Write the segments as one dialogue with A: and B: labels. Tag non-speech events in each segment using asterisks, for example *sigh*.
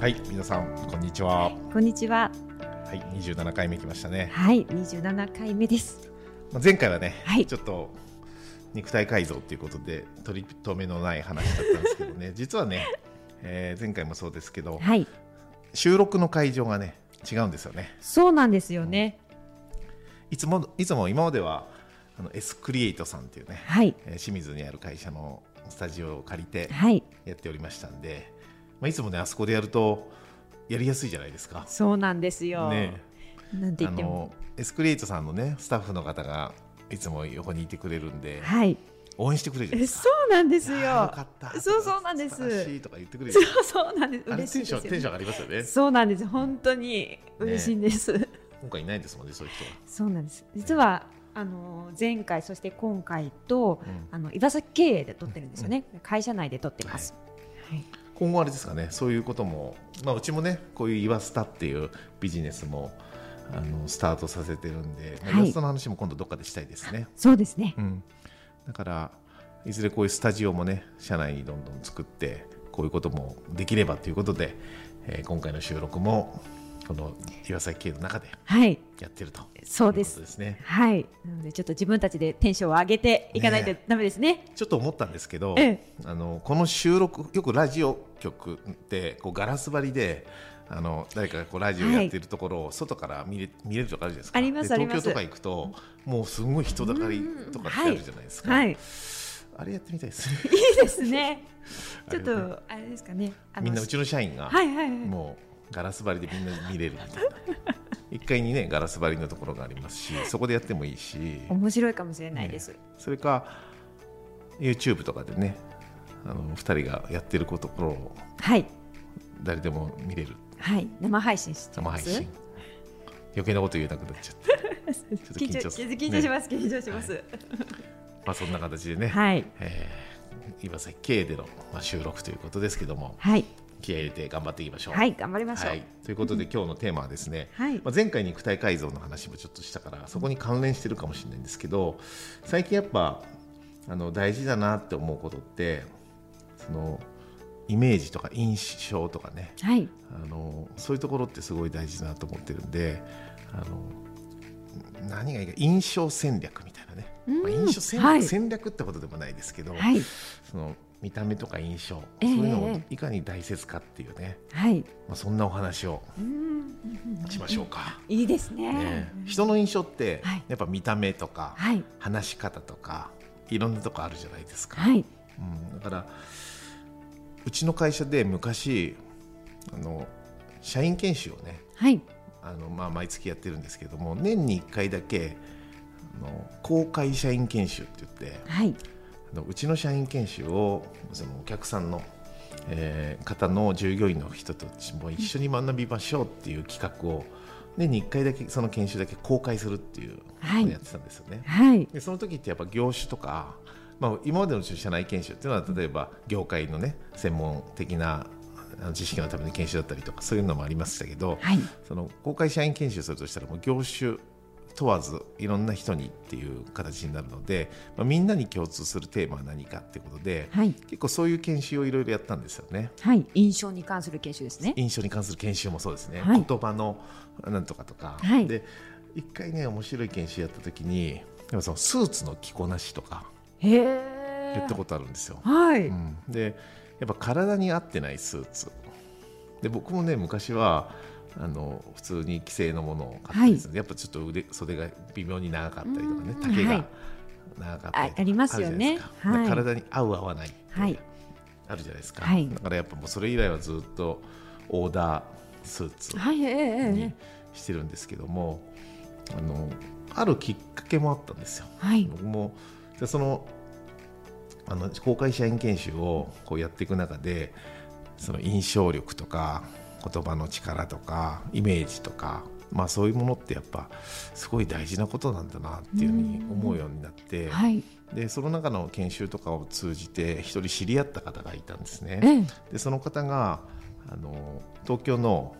A: はい皆さんこんにちは。
B: こんにちは。
A: はい27回目来ましたね。
B: はい27回目です。
A: まあ前回はね、
B: はい。
A: ちょっと肉体改造ということで取り留めのない話だったんですけどね。*laughs* 実はね、えー前回もそうですけど
B: はい。
A: 収録の会場がね違うんですよね。
B: そうなんですよね。
A: いつもいつも今まではあの S クリエイトさんっていうね、
B: はい。
A: えー清水にある会社のスタジオを借りて
B: はい。
A: やっておりましたんで、まあ、いつもねあそこでやるとやりやすいじゃないですか。
B: そうなんですよ、
A: ね。
B: なんて言
A: あ
B: っても。
A: のエスクリエイトさんのねスタッフの方がいつも横にいてくれるんで
B: はい。
A: 応援してくれるじゃない
B: え
A: ですか。
B: そうなんですよそうそうなんです。
A: とか言ってくれる
B: そうそうなんです。嬉しいですよ、ね、
A: テンションテンション上がりますよね。
B: そうなんです。本当に嬉しいんです、
A: 今回いないですもんねそういう人は。
B: そうなんです。実はあの前回そして今回と、
A: うん。
B: あの岩崎経営で撮ってるんですよね、会社内で撮ってます、はい
A: 今後あれですかねそういうことも、まあ、うちもねこういうイワスタっていうビジネスもあのスタートさせてるんで、まあ
B: はい。
A: イワスタの話も今度どっかでしたいですね、
B: そうですね。
A: うん、だからいずれこういうスタジオもね社内にどんどん作ってこういうこともできればということで、えー今回の収録もこの岩崎系の中で
B: はい。
A: やってると
B: そうです。
A: ですね。
B: はい。なのでちょっと自分たちでテンションを上げていかないと
A: ね
B: ダメですね。
A: ちょっと思ったんですけど、
B: ええ。
A: あのこの収録よくラジオ局ってこうガラス張りであの誰かがこうラジオやってるところを外から見れ,、見れるとかあるじゃないですか。
B: あります
A: で
B: あります。
A: 東京とか行くともうすごい人だかりとかってあるじゃないですか、
B: はい。いい。
A: あれやってみたいですね。
B: ですね。*laughs* ちょっとあれですかね。
A: みんなうちの社員が、
B: はいはいはい。
A: もうガラス張りでみんな見れるみたいな。1階にねガラス張りのところがありますしそこでやってもいいし。
B: 面白いかもしれないです、
A: それか YouTube とかでねあの2人がやってるところを
B: はい。
A: 誰でも見れる。
B: はい。生配信してます？
A: 生配信。余計なこと言えなくなっちゃって。*laughs* ちょっと
B: 緊張
A: 緊張
B: します、緊張します、
A: まあそんな形でね、
B: はい。
A: えー、岩崎経営での、まあ、収録ということですけども。
B: はい
A: 気合い入れて頑張っていきましょう。
B: はい頑張りましょう。
A: はい、ということで今日のテーマはですね、
B: はい。
A: まあ、前回肉体改造の話もちょっとしたからそこに関連してるかもしれないんですけど最近やっぱあの大事だなって思うことってそのイメージとか印象とかね
B: はい。
A: あのそういうところってすごい大事だなと思ってるんであの何がいいか印象戦略みたいなね、
B: うん。
A: まあ、印象戦,、
B: はい。
A: 戦略ってことでもないですけど、
B: はい。
A: その見た目とか印象、
B: ええ。
A: そういうのを
B: ええ
A: いかに大切かっていうね、
B: はい。
A: まあ、そんなお話を
B: うん。
A: しましょうか。
B: いいですね。
A: ね、人の印象って
B: はい。
A: やっぱ見た目とか
B: はい。
A: 話し方とかいろんなとこあるじゃないですか、
B: はい。
A: うん、だからうちの会社で昔あの社員研修をね
B: はい。
A: あの、まあ、毎月やってるんですけども年に1回だけあの公開社員研修って言って
B: はい
A: うちの社員研修をそのお客さんの、えー方の従業員の人たちも一緒に学びましょうっていう企画を年に1回だけその研修だけ公開するっていう
B: はい
A: のをやってたんですよね。
B: はい
A: でその時ってやっぱ業種とか、まあ、今までの社内研修っていうのは例えば業界のね専門的な知識のための研修だったりとかそういうのもありましたけど、
B: はい
A: その公開社員研修するとしたらもう業種問わずいろんな人にっていう形になるので、まあ、みんなに共通するテーマは何かっていうことで、
B: はい。
A: 結構そういう研修をいろいろやったんですよね。
B: はい。印象に関する研修ですね。
A: 印象に関する研修もそうですね、
B: はい。
A: 言葉のなんとかとか、
B: はい。
A: で一回ね面白い研修やった時にでもそのスーツの着こなしとか言ったことあるんですよ。
B: はい、
A: うん、でやっぱ体に合ってないスーツ。で僕もね昔はあの普通に既製のものを買ったりする、やっぱちょっと腕袖が微妙に長かったりとかね
B: うん。
A: 丈が
B: はい。
A: 長かったり
B: あありますよね。はい。
A: 体に合う合わない
B: はい。
A: あるじゃないですか、
B: はい。
A: だからやっぱもうそれ以来はずっとオーダースーツにしてるんですけども、あのあるきっかけもあったんですよ。
B: はい。
A: 僕もでそのあの公開社員研修をこうやっていく中でその印象力とか言葉の力とかイメージとか、まあ、そういうものってやっぱすごい大事なことなんだなっていうふうに思うようになって、
B: はい。
A: でその中の研修とかを通じて一人知り合った方がいたんですね。
B: ええ。
A: でその方があの東京の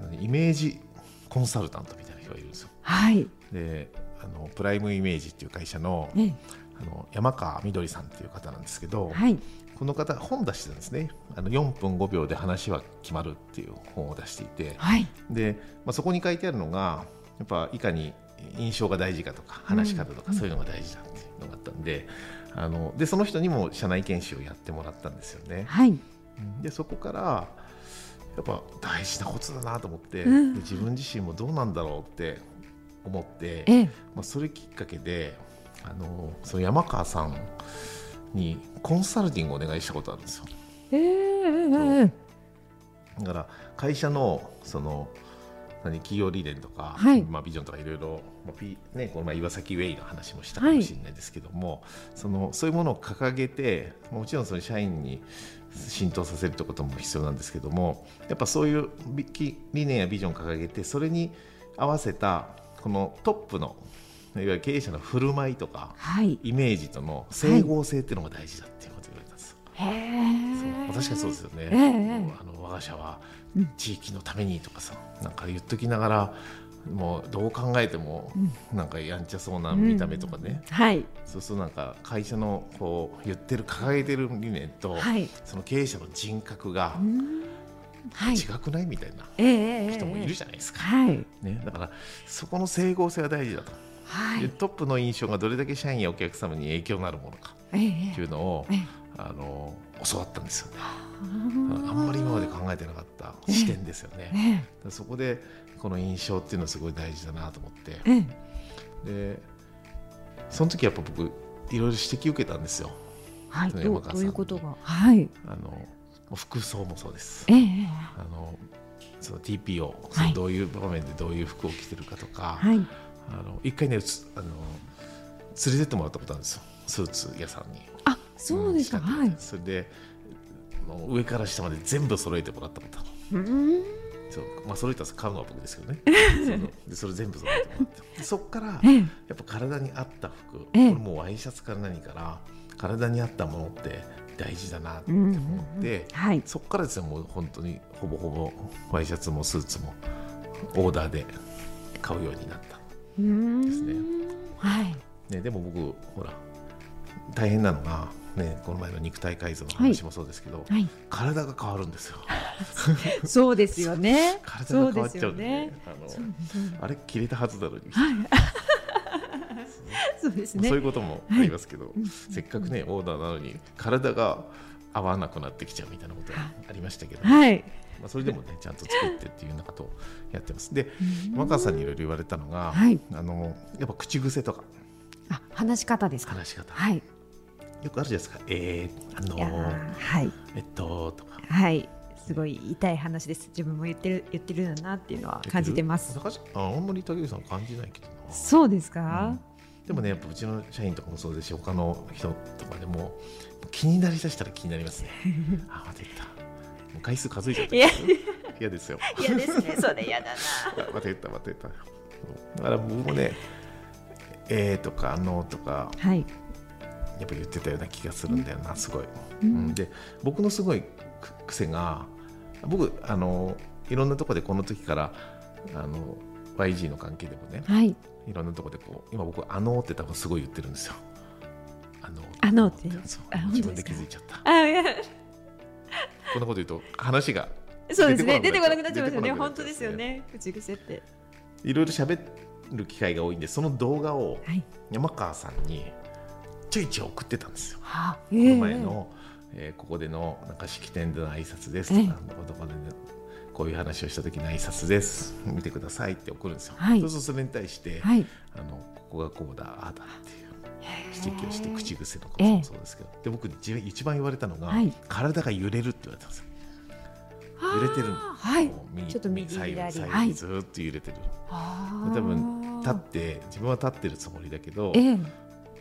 A: 何イメージコンサルタントみたいな人がいるんですよ。
B: はい。
A: であのプライムイメージっていう会社の
B: ええ。
A: あの山川みどりさんっていう方なんですけど、
B: はい。
A: この方本出してたんですねあの4分5秒で話は決まるっていう本を出していて
B: はい。
A: で、まあ、そこに書いてあるのがやっぱいかに印象が大事かとか話し方とかそういうのが大事だっていうのがあったんで,、あのでその人にも社内研修をやってもらったんですよね。
B: はい。
A: でそこからやっぱ大事なことだなと思って、
B: うん
A: で自分自身もどうなんだろうって思って、
B: ええ。
A: まあ、それきっかけであのその山川さんにコンサルティングをお願いしたことあるんですよ
B: ええ。ええ。
A: だから会社のその何企業理念とか、
B: はい
A: まあ、ビジョンとかいろいろ、まあピね、この前岩崎ウェイの話もしたかもしれないですけども、そのそういうものを掲げてもちろんその社員に浸透させるってことも必要なんですけどもやっぱそういう理念やビジョンを掲げてそれに合わせたこのトップのいわゆる経営者の振る舞いとか
B: はい。
A: イメージとの整合性っていうのが大事だっていうことを言われたんですよ。
B: へえ。
A: そう確かにそうですよね、
B: ええ
A: もうあの我が社は地域のためにとかさ、なんか言っときながらもうどう考えてもなんかやんちゃそうな見た目とかね、
B: はい。
A: そうするとなんか会社のこう言ってる掲げてる理念と、
B: はい。
A: その経営者の人格が
B: はい。
A: 違くないみたいな。人もいるじゃないですか、
B: はい。
A: ね、だからそこの整合性が大事だと、
B: はい。
A: でトップの印象がどれだけ社員やお客様に影響のあるものか
B: ええ。
A: っていうのを、
B: ええ
A: あの教わったんですよね。あんまり今まで考えてなかった視点ですよね。そこでこの印象っていうのはすごい大事だなと思って
B: ええ。
A: でその時やっぱ僕いろいろ指摘受けたんですよ。
B: はい。どういうことが？はい。
A: あの服装もそうです。
B: ええ。
A: あのその TPO、
B: はい
A: どういう場面でどういう服を着てるかとか、
B: はい。
A: あの一回ねつあの連れてってもらったことあるんですよスーツ屋さんに。
B: あ、そうですか。
A: ん
B: はい。
A: それでもう上から下まで全部揃えてもらったことある
B: うん。
A: そうまあ揃えたら買うのは僕ですけどね *laughs* そのでそれ全部揃えてもらってで *laughs* そこから
B: ええ。
A: やっぱ体に合った服、
B: ええ
A: これもうワイシャツから何から体に合ったものって大事だなって思って、
B: はい。
A: そこからですねもう本当にほぼほぼワイシャツもスーツもオーダーで買うようになった、
B: うん。
A: ですね
B: はい。
A: ね、でも僕ほら大変なのが、ね、この前の肉体改造の話もそうですけど、
B: はい。
A: 体が変わるんですよ *laughs*
B: そうですよね。
A: 体が変わっちゃうんで,、
B: ね。
A: あのあれ切れたはずだのに、*laughs*
B: そうですね
A: そういう。こともありますけど、せっかくねオーダーなのに体が合わなくなってきちゃうみたいなことがありましたけど、
B: はい。
A: まあ、それでもねちゃんと作ってっていうようなことをやってますで山川さんにいろいろ言われたのが、
B: はい
A: あのやっぱ口癖とか
B: あ、話し方ですか？
A: 話し方、
B: はい。
A: よくあるじゃないですかえー、あの
B: ーはい。
A: えっととか
B: はい。すごい痛い話です。自分も言ってる言ってるんだなっていうのは感じてます。
A: ああんまり竹内さん感じないけどな
B: そうですか？
A: でもねやっぱうちの社員とかもそうですし他の人とかでも気になりだしたら気になりますね *laughs* あまた言った回数数えちゃった
B: いや。
A: 嫌ですよ。
B: 嫌ですね。それ嫌だな。
A: あまた言ったまた言った。だから僕もねえーとかのとか
B: はい。
A: やっぱ言ってたような気がするんだよなすごい、
B: う
A: うん。ん、で僕のすごいく癖が僕あのいろんなとこでこの時からあの YG の関係でもね
B: はい。
A: いろんなとこでこう今僕あのって多分すごい言ってるんですよ。あの
B: あのって
A: 自分
B: で
A: 気づいちゃった。
B: あ、いや。
A: こんなこと言うと話が
B: そうですね。出
A: 出てこなく
B: なっちゃいますよね。本当ですよね。口癖って。
A: いろいろ喋る機会が多いんでその動画を
B: はい。
A: 山川さんにちょいちょい送ってたんですよ
B: はあ、
A: この前の、えーここでのなんか式典での挨拶ですと
B: ええ
A: か、どこで、ね、こういう話をした時の挨拶です見てくださいって送るんですよ、
B: はい
A: そうするとそれに対して、
B: はい。
A: あのここがこうだああだって指摘をして口癖とか
B: ええ。
A: もそうですけど、で僕一一番言われたのが、
B: はい。
A: 体が揺れるって言われたんですよ。揺れてるの。
B: はい。
A: 右
B: ちょっと右
A: 左右
B: 左。
A: 左
B: はい。
A: 右ずーっと揺れてる、多分立って自分は立ってるつもりだけど
B: ええ。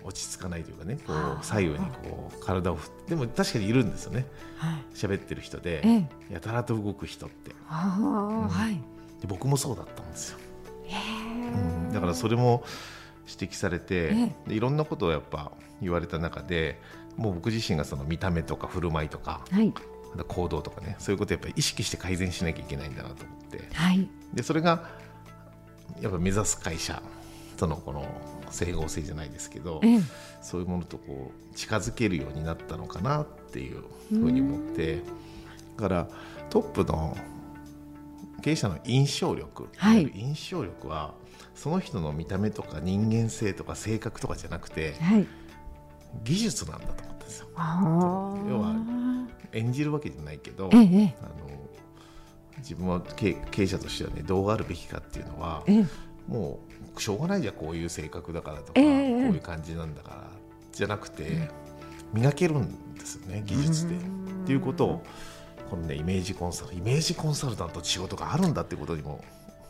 A: 落ち着かないというかねこ
B: はあ
A: う左右にこう体を振ってでも確かにいるんですよね。
B: はい。
A: 喋ってる人で
B: ええ。
A: やたらと動く人って。
B: ああはい。
A: で僕もそうだったんですよ、
B: へ
A: うん。
B: え
A: だからそれも指摘されて、
B: え
A: でいろんなことをやっぱ言われた中でもう僕自身がその見た目とか振る舞いとか
B: はい。
A: 行動とかねそういうことをやっぱり意識して改善しなきゃいけないんだなと思って。
B: はい。
A: でそれがやっぱ目指す会社とのこの整合性じゃないですけど
B: ええ。
A: そういうものとこう近づけるようになったのかなっていうふうに思って。だからトップの経営者の印象力、
B: はい。
A: 印象力はその人の見た目とか人間性とか性格とかじゃなくて
B: はい。
A: 技術なんだと思ったんですよ。要は演じるわけじゃないけど
B: えええ
A: あの自分は経経営者としてはねどうあるべきかっていうのは
B: ええ。え
A: もうしょうがないじゃんこういう性格だからとか、
B: ええ
A: こういう感じなんだからじゃなくて、磨けるんですよね技術で。っていうことをこのねイメージコンサルイメージコンサルタントって仕事があるんだってことにも。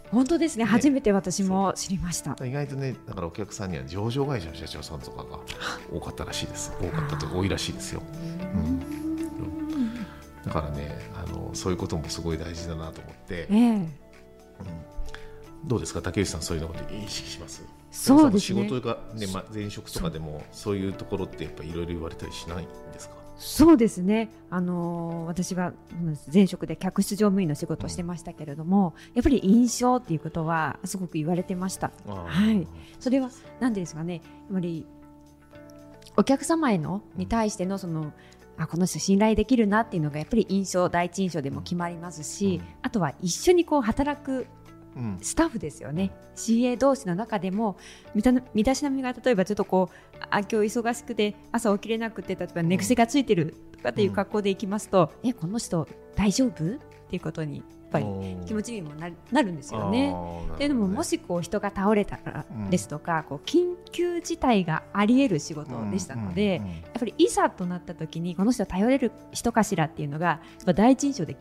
B: 本当ですね。
A: ね。
B: 初めて私も知りました。
A: 意外とねだからお客さんには上場会社の社長さんとかが *laughs* 多かったらしいです。多かったとか多いらしいですよ。うん。だからねあのそういうこともすごい大事だなと思って、
B: ええ。
A: どうですか？竹内さんそういうのこと意識します？
B: そうですね。
A: 仕事が、ねま、前職とかでもそういうところってやっぱいろいろ言われたりしないんですか？
B: そうですね、あのー私はうん前職で客室乗務員の仕事をしてましたけれども、やっぱり印象っていうことはすごく言われてました。はい。それは何ですかね、やっぱりお客様へのに対してのそのあこの人信頼できるなっていうのがやっぱり印象第一印象でも決まりますし、
A: うん。
B: あとは一緒にこう働く
A: うん
B: スタッフですよね。CA 同士の中でも身た身だしなみが例えばちょっとこうあ今日忙しくて朝起きれなくて例えば寝癖がついてるとかっていう格好で行きますと、えこの人大丈夫？っていうことにやっぱり気持ちにもなるなるんですよね。っていうのももしこう人が倒れたら
A: うん
B: ですとか、こう緊急事態があり得る仕事でしたので、やっぱりいざとなった時にこの人は頼れる人かしらっていうのがやっぱ第一印象で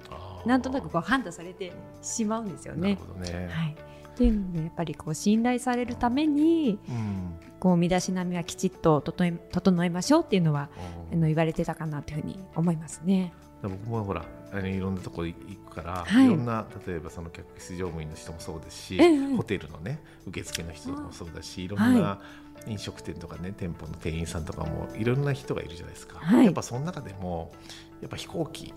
B: なんとなくこう判断されてしまうんですよね。
A: ね、
B: はい、っていうのでやっぱりこう信頼されるために
A: うん。
B: こう身だしなみはきちっと整え整えましょうっていうのはあの言われてたかなというふうに思いますね。
A: 僕もほらあれいろんなところ行くから、
B: はい。
A: い、ろんな例えばその客室乗務員の人もそうですし、
B: ええ
A: ホテルのね受付の人もそうだしいろん
B: は
A: な飲食店とかね店舗の店員さんとかもいろんな人がいるじゃないですか、
B: はい。
A: やっぱその中でもやっぱ飛行機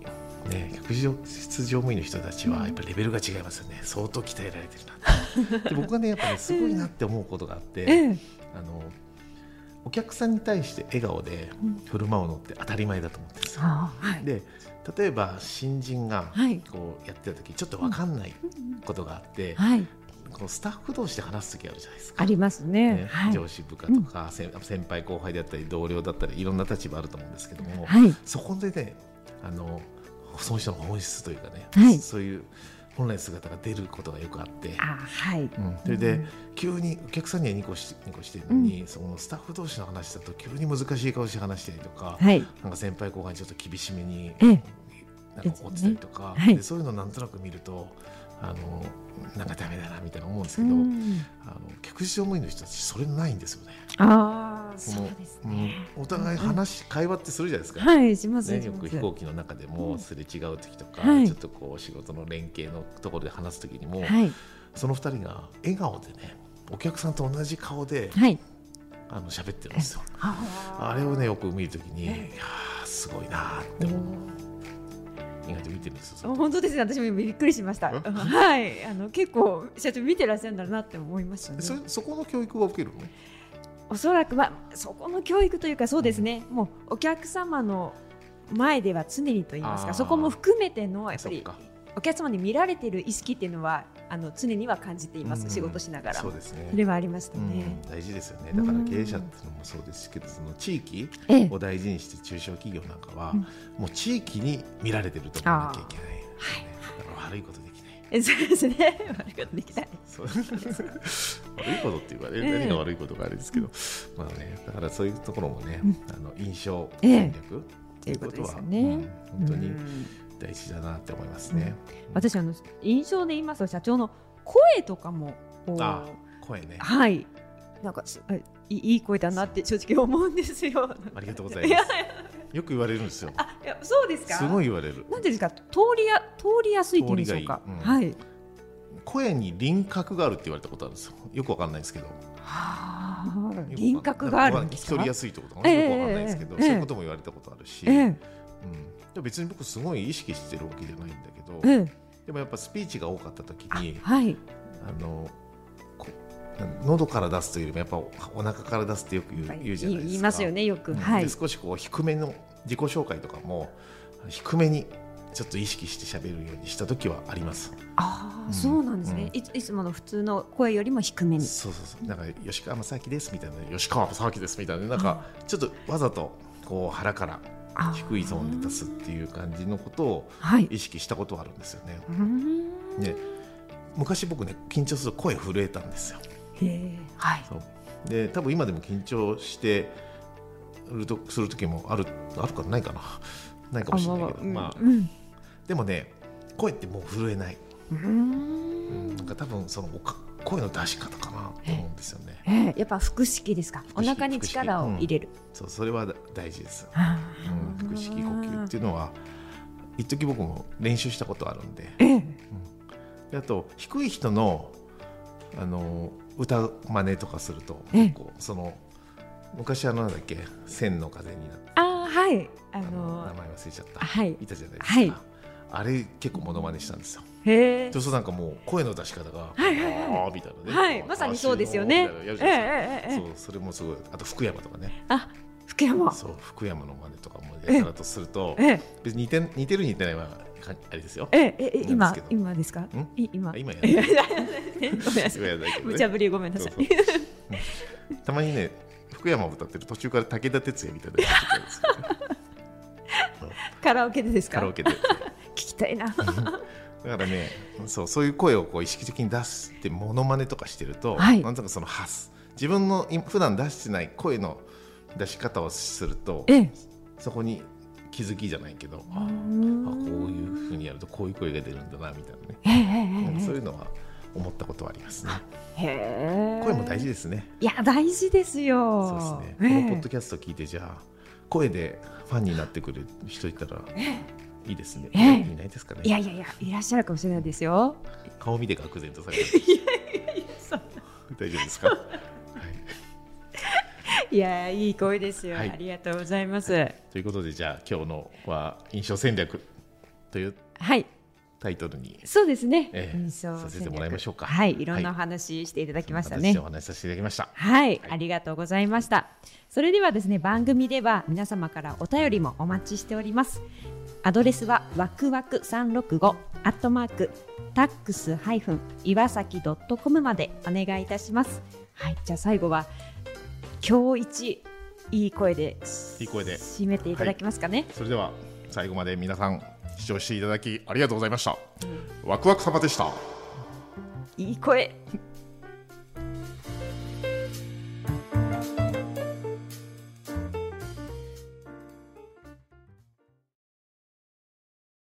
A: ね客室乗務員の人たちはやっぱレベルが違いますよね。相当鍛えられてるな *laughs* で僕はねやっぱねすごいなって思うことがあって、*laughs*
B: ええ。
A: あのお客さんに対して笑顔で振る舞うのって当たり前だと思ってるんですよ。
B: ああはい。
A: で例えば新人が
B: はい。
A: こうやってた時ちょっと分かんないことがあって、
B: はい。
A: こうスタッフ同士で話す時あるじゃないですか。
B: ありますね。
A: ね
B: はい。
A: 上司部下とか、先先輩後輩であったり同僚だったりいろんな立場あると思うんですけども、
B: はい。
A: そこでねあのその人の本質というかね、
B: はい。
A: そういう本来の姿が出ることがよくあって、
B: あはい。
A: うん、それで急にお客さんにはニコしニコしてるのに、そのスタッフ同士の話だと急に難しい顔して話したりとか、
B: はい。
A: なんか先輩後輩にちょっと厳しめに
B: ええ。
A: なんか怒ってたりとか、
B: はい。
A: でそういうのなんとなく見るとあのなんかダメだなみたいな思うんですけど、
B: うん。
A: あの客室乗務員の人たちそれないんですよね。
B: あそうですね。
A: うんお互い話、会話ってするじゃないですか。
B: はいします
A: ね、よく飛行機の中でもすれ違う時とか、
B: はい。
A: ちょっとこう仕事の連携のところで話す時にも、
B: はい。
A: その二人が笑顔でねお客さんと同じ顔で
B: はい。
A: あの喋ってるんですよ。
B: あ
A: あれをねよく見るときに、いやーすごいなーって思う。意外と見てるんですよ。
B: 本当ですね。私もびっくりしました。
A: え
B: はい。あの結構社長見てらっしゃるんだなって思いましたね。
A: そそこの教育は受けるの？
B: おそらくまあそこの教育というかそうですね。もうお客様の前では常にと言いますかそこも含めてのやっぱりお客様に見られている意識っていうのはあの常には感じています、
A: うん。
B: 仕事しながら。
A: そうですね。
B: それはありました
A: うん
B: ね、
A: 大事ですよね。だから経営者っていうのもそうですけどその地域
B: ええ。
A: を大事にして中小企業なんかは、
B: うん。
A: もう地域に見られてると思わなきゃいけない、ねだから悪いことできない。
B: えそうですね。悪いことできない。
A: そう悪いことっていうかね、
B: ええ。
A: 何が悪いことかあれですけど、まあね、だからそういうところもね、
B: うん。
A: あの印象
B: ええ。
A: 戦略っていうことは、
B: ね。
A: うん本当に
B: うん。
A: 大事だなって思いますね。
B: 私あの印象で言いますと社長の声とかも
A: あ声ね。
B: はい。なんかすあいいいい声だなって正直思うんですよ。
A: ありがとうございます。よく言われるんですよ。
B: あ、いやそうですか？
A: すごい言われる。
B: なんていうんですか、通りや通りやすいっていうんでしょうか？
A: いい。うん。
B: はい。
A: 声に輪郭があるって言われたことあるんですよ。よくわかんないですけど。
B: はあ、輪郭があるんですか？
A: 聞き取りや。すいってことかな、
B: ええ
A: よくわかんないですけど、
B: ええ
A: そういうことも言われたことあるし、
B: ええ。
A: うん、でも別に僕すごい意識してるわけじゃないんだけど、
B: ええ。
A: でもやっぱスピーチが多かった時
B: あ
A: に
B: はい。
A: あのこ喉から出すというよりもやっぱおお腹から出すってよく言う言うじゃないですか。
B: 言いますよねよく。
A: うん。
B: はい。
A: で。少しこう低めの自己紹介とかも低めにちょっと意識して喋るようにした時はあります。
B: ああ、
A: うん
B: そうなんですね、
A: うん
B: いついつもの普通の声よりも低めに。
A: そうそうそう。なんか吉川正明ですみたいな吉川正明ですみたいななんかちょっとわざとこう腹から低いゾーンで出すっていう感じのことを
B: はい。
A: 意識したことはあるんですよね。
B: うーん
A: で昔僕ね緊張すると声震えたんですよ。
B: へえ。はい。
A: そうで多分今でも緊張してるとする時もあるあるかないかなないかもしれないけど、まあ、
B: うん。
A: でもね声ってもう震えない、
B: うー
A: うん
B: ん
A: なんか多分そのおか声の出し方かなと思うんですよね。
B: ええやっぱ腹式ですか？お
A: 腹
B: に力を入れる。
A: そうそれは大事です。
B: あ
A: うん、腹式呼吸っていうのは一時僕も練習したことあるんで
B: ええ。
A: であと低い人のあの歌真似とかすると
B: ええ
A: こうその昔あのなんだっけ千の風になって
B: ああはい。あ
A: の名前忘れちゃった
B: はい。
A: いたじゃないですか、
B: はい
A: あれ結構モノマネしたんですよ。
B: へえ。
A: そうなんかもう声の出し方が
B: はいはいはい。
A: あーみたいなね。
B: はい。まさにそうですよね。
A: そうそれもすごい。あと福山とかね。
B: あ福山。
A: そう福山の真似とかもやったらとすると
B: ええ。
A: 別に似て似てる似てないはかあれですよ。
B: ええええ今今ですか？
A: ん？
B: い今。
A: あ今やらない。*laughs*
B: 無茶ぶりごめんなさい。
A: そうそう。うん。たまにね福山を歌ってる途中から武田鉄矢みたいな *laughs*
B: カラオケでですか？
A: カラオケで。
B: 聞きたいな。*laughs*
A: だからねそうそういう声をこう意識的に出してモノマネとかしてると、
B: はい。
A: なんとなくその発す自分のい普段出してない声の出し方をすると
B: ええ。
A: そこに気づきじゃないけどああこういうふうにやるとこういう声が出るんだなみたいなね、そういうのは思ったことはありますね。
B: へえ。
A: 声も大事ですね。
B: いや大事ですよ。
A: そうですね、
B: ええ。
A: このポッドキャスト聞いてじゃあ声でファンになってくれる人いたらいいですね、
B: ええ。
A: いないですかね。
B: いやいやいやいらっしゃるかもしれないですよ。
A: 顔見て愕然とされる *laughs*
B: そん
A: 大丈夫ですか、はい。
B: いやいい声ですよ、
A: はい。
B: ありがとうございます。
A: ということでじゃあ今日のは印象戦略という
B: はい。
A: タイトルに
B: そうですね、
A: ええ
B: 印象
A: させてもらいましょうか。
B: はい。いろんなお
A: は
B: 話していただきました
A: 私
B: ね
A: でお話しさせていただきました。
B: はい、ありがとうございました。それではですね、番組では皆様からお便りもお待ちしております。アドレスはわくわく三六五アットマークタックスハイフン岩崎ドットコムまでお願いいたします。はい、じゃあ最後は今日一いい声で
A: いい声で
B: 締めていただけますかね。
A: それでは最後まで皆さん視聴していただきありがとうございました、ワクワク様でした
B: いい声。